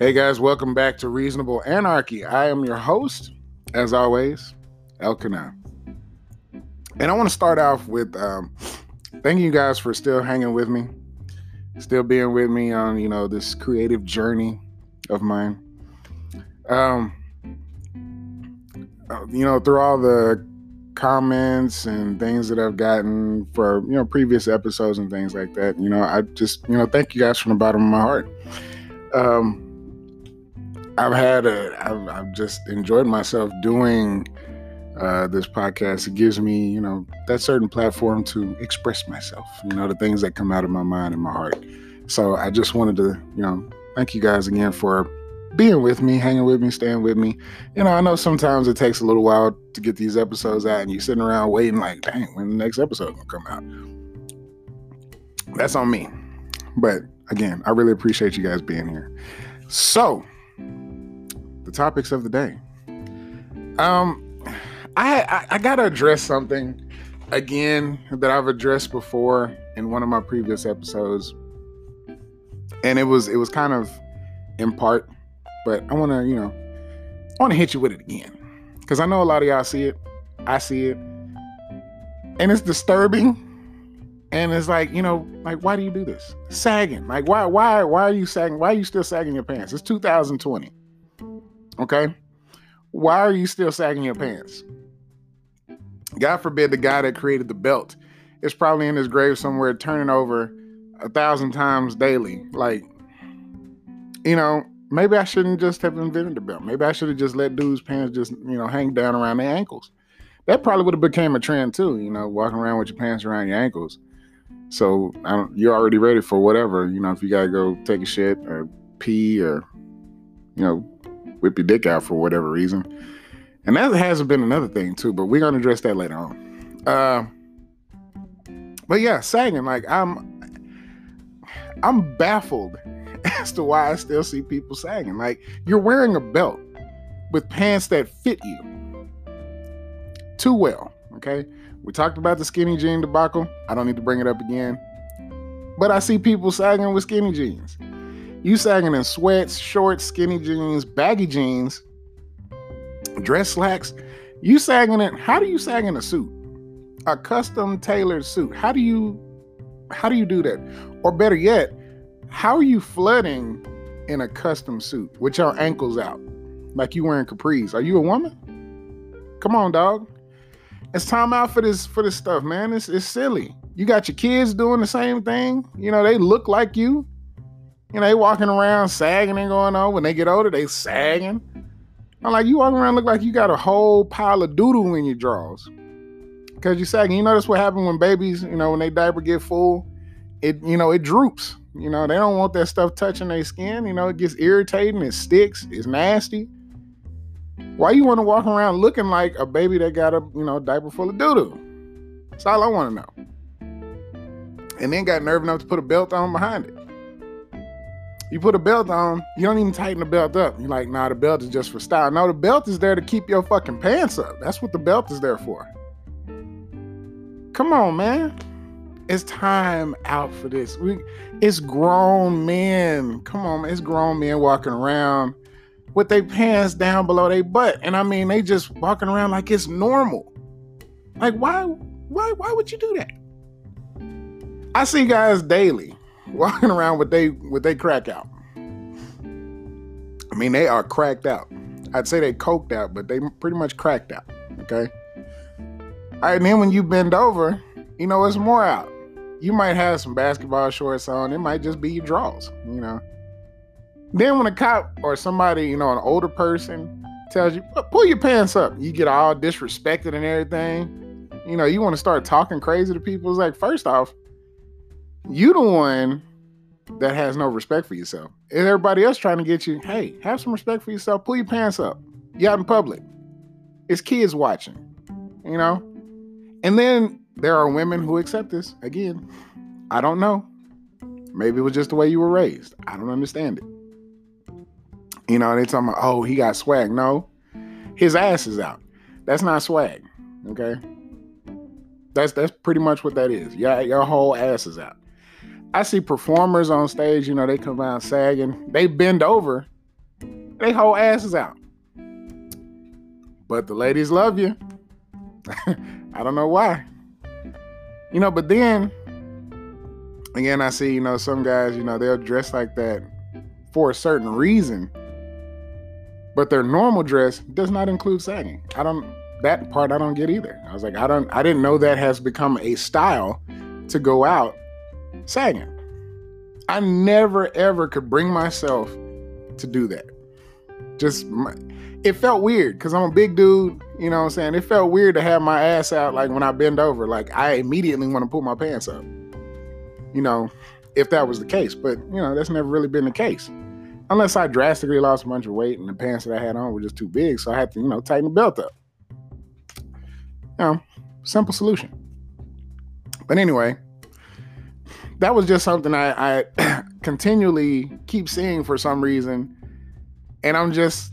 Hey guys, welcome back to Reasonable Anarchy. I am your host, as always, Elkanah. And I want to start off with um, thanking you guys for still hanging with me, still being with me on you know this creative journey of mine. Um, uh, you know, through all the comments and things that I've gotten for you know previous episodes and things like that, you know, I just you know thank you guys from the bottom of my heart. Um, I've had a, I've, I've just enjoyed myself doing uh, this podcast. It gives me, you know, that certain platform to express myself, you know, the things that come out of my mind and my heart. So I just wanted to, you know, thank you guys again for being with me, hanging with me, staying with me. You know, I know sometimes it takes a little while to get these episodes out and you're sitting around waiting like, dang, when the next episode gonna come out? That's on me. But again, I really appreciate you guys being here. So, the topics of the day. Um, I, I, I gotta address something again that I've addressed before in one of my previous episodes, and it was it was kind of in part, but I want to you know I want to hit you with it again because I know a lot of y'all see it, I see it, and it's disturbing. And it's like, you know, like why do you do this? Sagging. Like why why why are you sagging? Why are you still sagging your pants? It's 2020. Okay? Why are you still sagging your pants? God forbid the guy that created the belt is probably in his grave somewhere turning over a thousand times daily. Like, you know, maybe I shouldn't just have invented the belt. Maybe I should have just let dudes' pants just, you know, hang down around their ankles. That probably would have became a trend too, you know, walking around with your pants around your ankles. So you're already ready for whatever, you know, if you gotta go take a shit or pee or, you know, whip your dick out for whatever reason. And that hasn't been another thing too, but we're gonna address that later on. Uh, but yeah, sagging like I'm, I'm baffled as to why I still see people sagging. Like you're wearing a belt with pants that fit you too well. Okay, we talked about the skinny jean debacle. I don't need to bring it up again. But I see people sagging with skinny jeans. You sagging in sweats, shorts, skinny jeans, baggy jeans, dress slacks. You sagging it. How do you sag in a suit? A custom tailored suit. How do you how do you do that? Or better yet, how are you flooding in a custom suit with your ankles out? Like you wearing capris. Are you a woman? Come on, dog. It's time out for this for this stuff, man. It's it's silly. You got your kids doing the same thing. You know, they look like you. You know, they walking around sagging and going on. When they get older, they sagging. I'm like, you walking around look like you got a whole pile of doodle in your drawers. Cause you sagging. You notice what happened when babies, you know, when they diaper get full, it, you know, it droops. You know, they don't want that stuff touching their skin. You know, it gets irritating, it sticks, it's nasty. Why you want to walk around looking like a baby that got a, you know, diaper full of doodle? That's all I want to know. And then got nerve enough to put a belt on behind it. You put a belt on, you don't even tighten the belt up. You're like, nah, the belt is just for style. No, the belt is there to keep your fucking pants up. That's what the belt is there for. Come on, man. It's time out for this. We, it's grown men. Come on, man. It's grown men walking around with their pants down below their butt. And I mean, they just walking around like it's normal. Like, why, why, why would you do that? I see guys daily walking around with they with they crack out. I mean, they are cracked out. I'd say they coked out, but they pretty much cracked out. Okay. All right, and then when you bend over, you know it's more out. You might have some basketball shorts on. It might just be your drawers. You know. Then when a cop or somebody, you know, an older person tells you, pull your pants up, you get all disrespected and everything. You know, you want to start talking crazy to people. It's like, first off, you the one that has no respect for yourself. And everybody else trying to get you, hey, have some respect for yourself. Pull your pants up. You out in public. It's kids watching, you know? And then there are women who accept this. Again, I don't know. Maybe it was just the way you were raised. I don't understand it. You know, they talking about, oh, he got swag. No, his ass is out. That's not swag. Okay. That's that's pretty much what that is. Yeah, your whole ass is out. I see performers on stage, you know, they come out sagging, they bend over they whole asses out. But the ladies love you. I don't know why. You know, but then again, I see, you know, some guys, you know, they'll dress like that for a certain reason, but their normal dress does not include sagging. I don't, that part I don't get either. I was like, I don't, I didn't know that has become a style to go out sagging. I never ever could bring myself to do that. Just, it felt weird because I'm a big dude. You know what I'm saying? It felt weird to have my ass out like when I bend over. Like I immediately want to pull my pants up. You know, if that was the case. But, you know, that's never really been the case. Unless I drastically lost a bunch of weight and the pants that I had on were just too big. So I had to, you know, tighten the belt up. You know, simple solution. But anyway, that was just something I, I continually keep seeing for some reason. And I'm just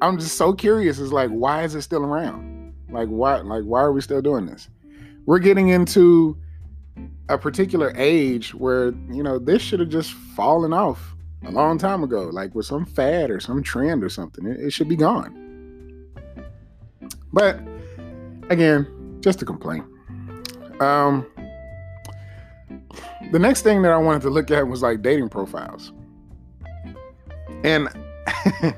I'm just so curious. It's like, why is it still around? Like, why? Like, why are we still doing this? We're getting into a particular age where you know this should have just fallen off a long time ago, like with some fad or some trend or something. It, it should be gone. But again, just a complaint. Um, the next thing that I wanted to look at was like dating profiles, and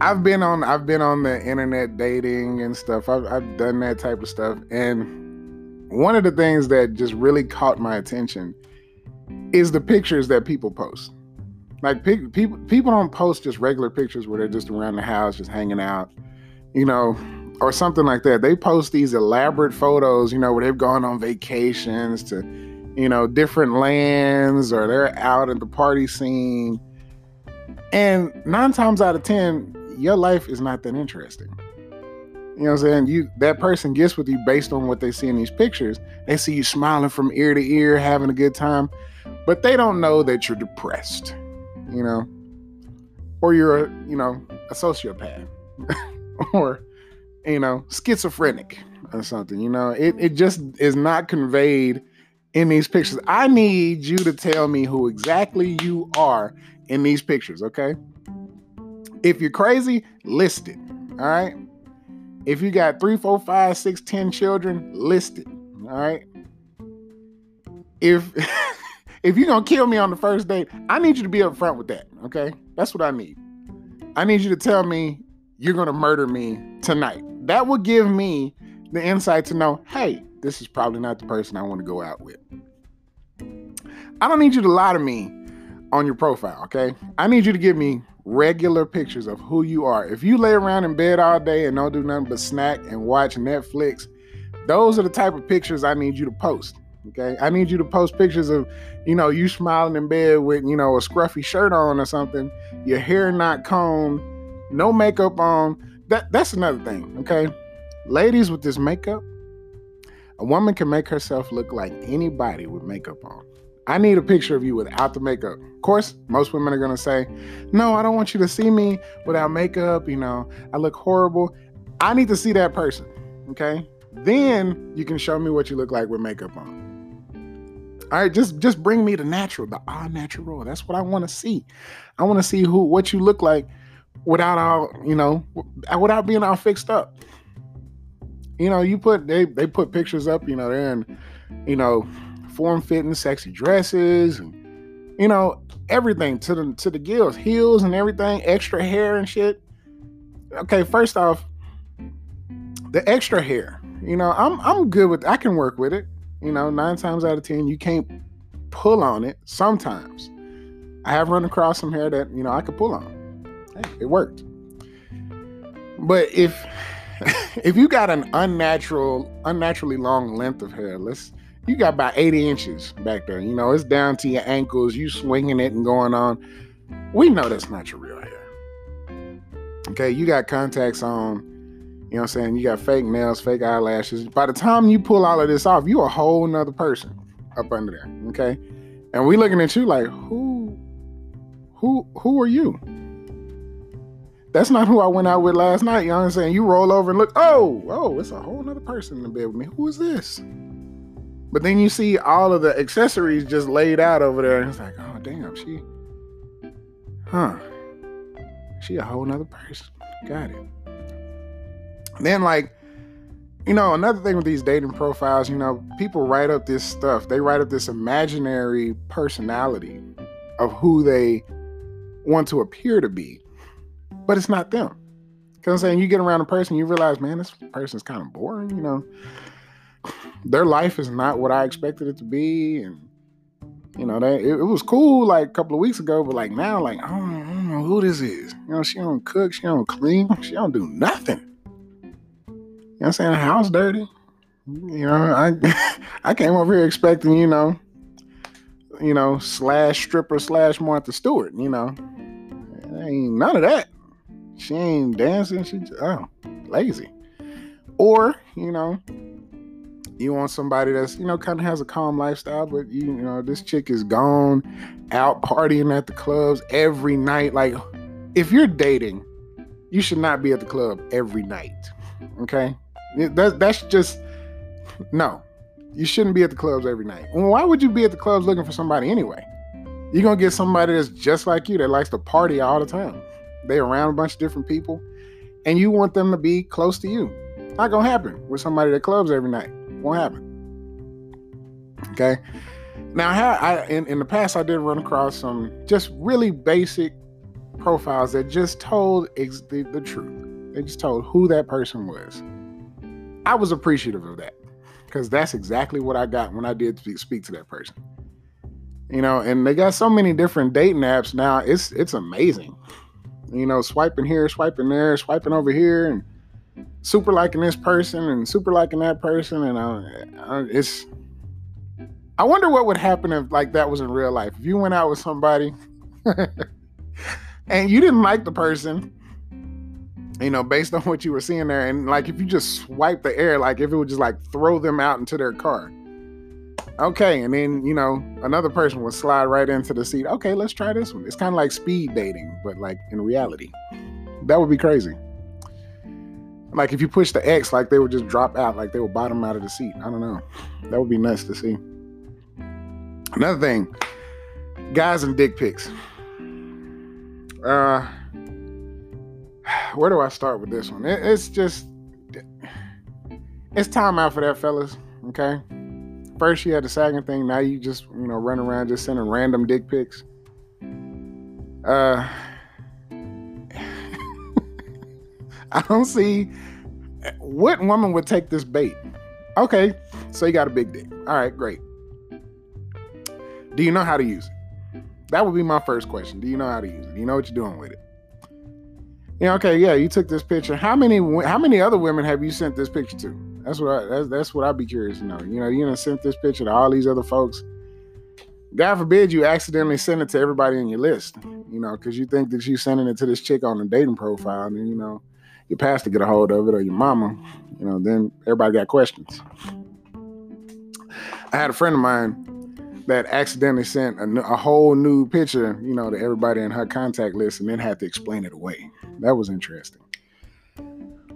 I've been on I've been on the internet dating and stuff. I've I've done that type of stuff. And one of the things that just really caught my attention is the pictures that people post. Like people people don't post just regular pictures where they're just around the house just hanging out, you know, or something like that. They post these elaborate photos, you know, where they've gone on vacations to, you know, different lands or they're out at the party scene. And nine times out of 10, your life is not that interesting. You know what I'm saying? You that person gets with you based on what they see in these pictures. They see you smiling from ear to ear, having a good time, but they don't know that you're depressed, you know, or you're a, you know, a sociopath, or you know, schizophrenic or something. You know, it it just is not conveyed in these pictures. I need you to tell me who exactly you are in these pictures, okay? If you're crazy, list it. All right. If you got three, four, five, six, ten children, list it. All right. If if you're gonna kill me on the first date, I need you to be upfront with that. Okay. That's what I need. I need you to tell me you're gonna murder me tonight. That will give me the insight to know, hey, this is probably not the person I want to go out with. I don't need you to lie to me on your profile, okay? I need you to give me regular pictures of who you are. If you lay around in bed all day and don't do nothing but snack and watch Netflix, those are the type of pictures I need you to post. Okay. I need you to post pictures of, you know, you smiling in bed with, you know, a scruffy shirt on or something, your hair not combed, no makeup on. That that's another thing. Okay. Ladies with this makeup, a woman can make herself look like anybody with makeup on. I need a picture of you without the makeup. Of course, most women are to say, No, I don't want you to see me without makeup. You know, I look horrible. I need to see that person. Okay. Then you can show me what you look like with makeup on. All right, just just bring me the natural, the all natural. That's what I want to see. I want to see who what you look like without all, you know, without being all fixed up. You know, you put they they put pictures up, you know, they're in, you know, form fitting, sexy dresses, and you know everything to the to the gills, heels and everything, extra hair and shit. Okay, first off, the extra hair. You know, I'm I'm good with. I can work with it. You know, nine times out of ten, you can't pull on it. Sometimes, I have run across some hair that you know I could pull on. It worked. But if if you got an unnatural, unnaturally long length of hair, let's you got about 80 inches back there. You know, it's down to your ankles, you swinging it and going on. We know that's not your real hair. Okay, you got contacts on, you know what I'm saying? You got fake nails, fake eyelashes. By the time you pull all of this off, you a whole nother person up under there. Okay. And we looking at you like, who who who are you? That's not who I went out with last night. You know what I'm saying? You roll over and look, oh, oh, it's a whole nother person in the bed with me. Who is this? But then you see all of the accessories just laid out over there, and it's like, oh damn, she, huh? she a whole nother person. Got it. Then like, you know, another thing with these dating profiles, you know, people write up this stuff. They write up this imaginary personality of who they want to appear to be, but it's not them. Because I'm saying you get around a person, you realize, man, this person's kind of boring. You know, their life is not what I expected it to be, and you know, that it, it, was cool like a couple of weeks ago, but like now, like I don't, I don't, know who this is. You know, she don't cook, she don't clean, she don't do nothing. You know I'm saying? The house dirty. You know, I I came over here expecting, you know, you know, slash stripper slash Martha Stewart, you know. ain't none of that. She ain't dancing, she oh, lazy. Or, you know, you want somebody that's you know kind of has a calm lifestyle but you, you know this chick is gone out partying at the clubs every night like if you're dating you should not be at the club every night okay? That, that's just no you shouldn't be at the clubs every night. Well, why would you be at the clubs looking for somebody anyway? You're gonna get somebody that's just like you that likes to party all the time they around a bunch of different people and you want them to be close to you not gonna happen with somebody that clubs every night won't happen. Okay. Now, I in, in the past I did run across some just really basic profiles that just told ex- the, the truth. They just told who that person was. I was appreciative of that because that's exactly what I got when I did speak to that person. You know, and they got so many different dating apps now. It's it's amazing. You know, swiping here, swiping there, swiping over here, and super liking this person and super liking that person, and uh, uh, it's. I wonder what would happen if like that was in real life. If you went out with somebody and you didn't like the person, you know, based on what you were seeing there, and like if you just swipe the air, like if it would just like throw them out into their car. Okay, and then you know another person would slide right into the seat. Okay, let's try this one. It's kind of like speed dating, but like in reality. That would be crazy. Like if you push the X, like they would just drop out, like they would bottom out of the seat. I don't know. That would be nice to see. Another thing, guys and dick pics. Uh, where do I start with this one? It, it's just, it's time out for that, fellas. Okay. First you had the sagging thing. Now you just you know run around just sending random dick pics. Uh, I don't see what woman would take this bait. Okay, so you got a big dick. All right, great. Do you know how to use it? That would be my first question. Do you know how to use it? Do you know what you're doing with it? Yeah, okay, yeah, you took this picture. How many how many other women have you sent this picture to? That's what I, that's, that's what I'd be curious to know. You know, you know, sent this picture to all these other folks. God forbid you accidentally send it to everybody in your list. You know, because you think that you're sending it to this chick on a dating profile, and you know, your pastor get a hold of it or your mama, you know, then everybody got questions. I had a friend of mine that accidentally sent a, a, whole new picture, you know, to everybody in her contact list and then had to explain it away. That was interesting.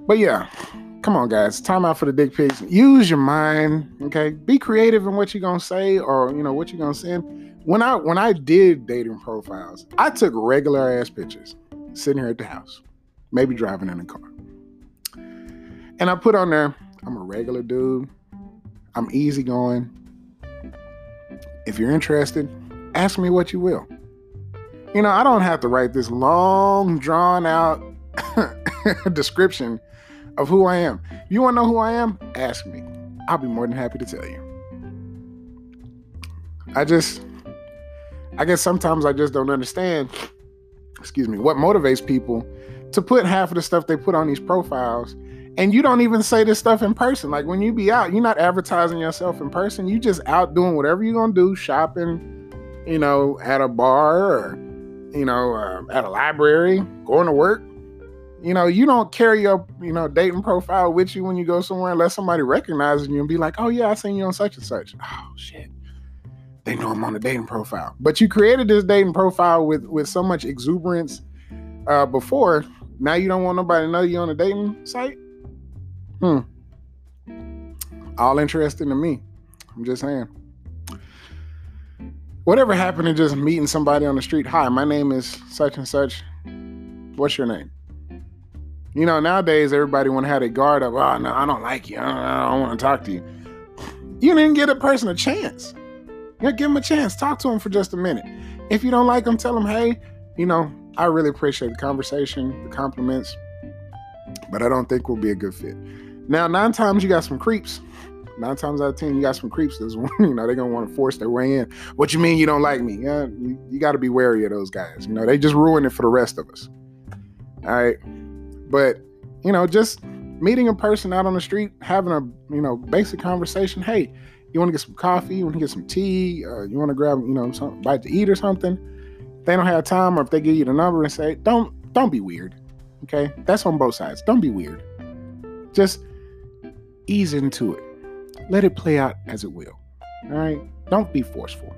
But yeah, come on, guys. Time out for the dick pics. Use your mind, okay? Be creative in what you're gonna say or you know what you're gonna send. When I when I did dating profiles, I took regular ass pictures sitting here at the house maybe driving in a car. And I put on there, I'm a regular dude. I'm easygoing. If you're interested, ask me what you will. You know, I don't have to write this long, drawn out description of who I am. You want to know who I am? Ask me. I'll be more than happy to tell you. I just, I guess sometimes I just don't understand, excuse me, what motivates people to put half of the stuff they put on these profiles and you don't even say this stuff in person like when you be out you're not advertising yourself in person you just out doing whatever you're gonna do shopping you know at a bar or you know uh, at a library going to work you know you don't carry your you know dating profile with you when you go somewhere unless somebody recognizes you and be like oh yeah i seen you on such and such oh shit they know i'm on a dating profile but you created this dating profile with with so much exuberance uh, before now you don't want nobody to know you on a dating site? Hmm. All interesting to me. I'm just saying. Whatever happened to just meeting somebody on the street? Hi, my name is such and such. What's your name? You know, nowadays everybody want to have their guard up. Oh no, I don't like you. I don't, don't want to talk to you. You didn't give a person a chance. Yeah, give him a chance. Talk to him for just a minute. If you don't like him, tell him, hey, you know, I really appreciate the conversation, the compliments, but I don't think we'll be a good fit. Now, nine times you got some creeps. Nine times out of ten, you got some creeps. That's you know they're gonna want to force their way in. What you mean you don't like me? Yeah, you, you got to be wary of those guys. You know they just ruin it for the rest of us. All right, but you know just meeting a person out on the street, having a you know basic conversation. Hey, you want to get some coffee? You want to get some tea? Uh, you want to grab you know some bite to eat or something? If they don't have time, or if they give you the number and say, don't don't be weird. Okay, that's on both sides. Don't be weird. Just ease into it. Let it play out as it will. All right, don't be forceful.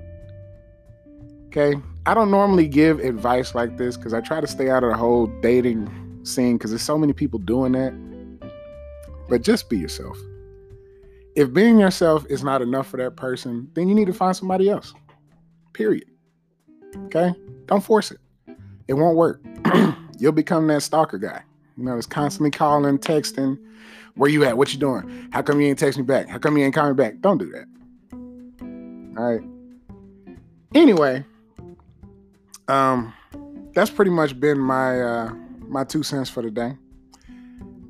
Okay, I don't normally give advice like this because I try to stay out of the whole dating scene because there's so many people doing that. But just be yourself. If being yourself is not enough for that person, then you need to find somebody else. Period. Okay? Don't force it. It won't work. You'll become that stalker guy. You know, it's constantly calling, texting. Where you at? What you doing? How come you ain't text me back? How come you ain't call me back? Don't do that. All right. Anyway, um, that's pretty much been my uh my two cents for the day.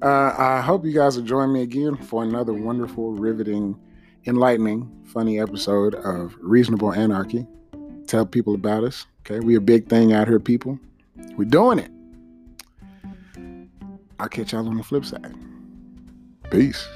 Uh, I hope you guys will join me again for another wonderful, riveting, enlightening, funny episode of Reasonable Anarchy. Tell people about us. Okay, we a big thing out here, people. We're doing it. I'll catch y'all on the flip side. Peace.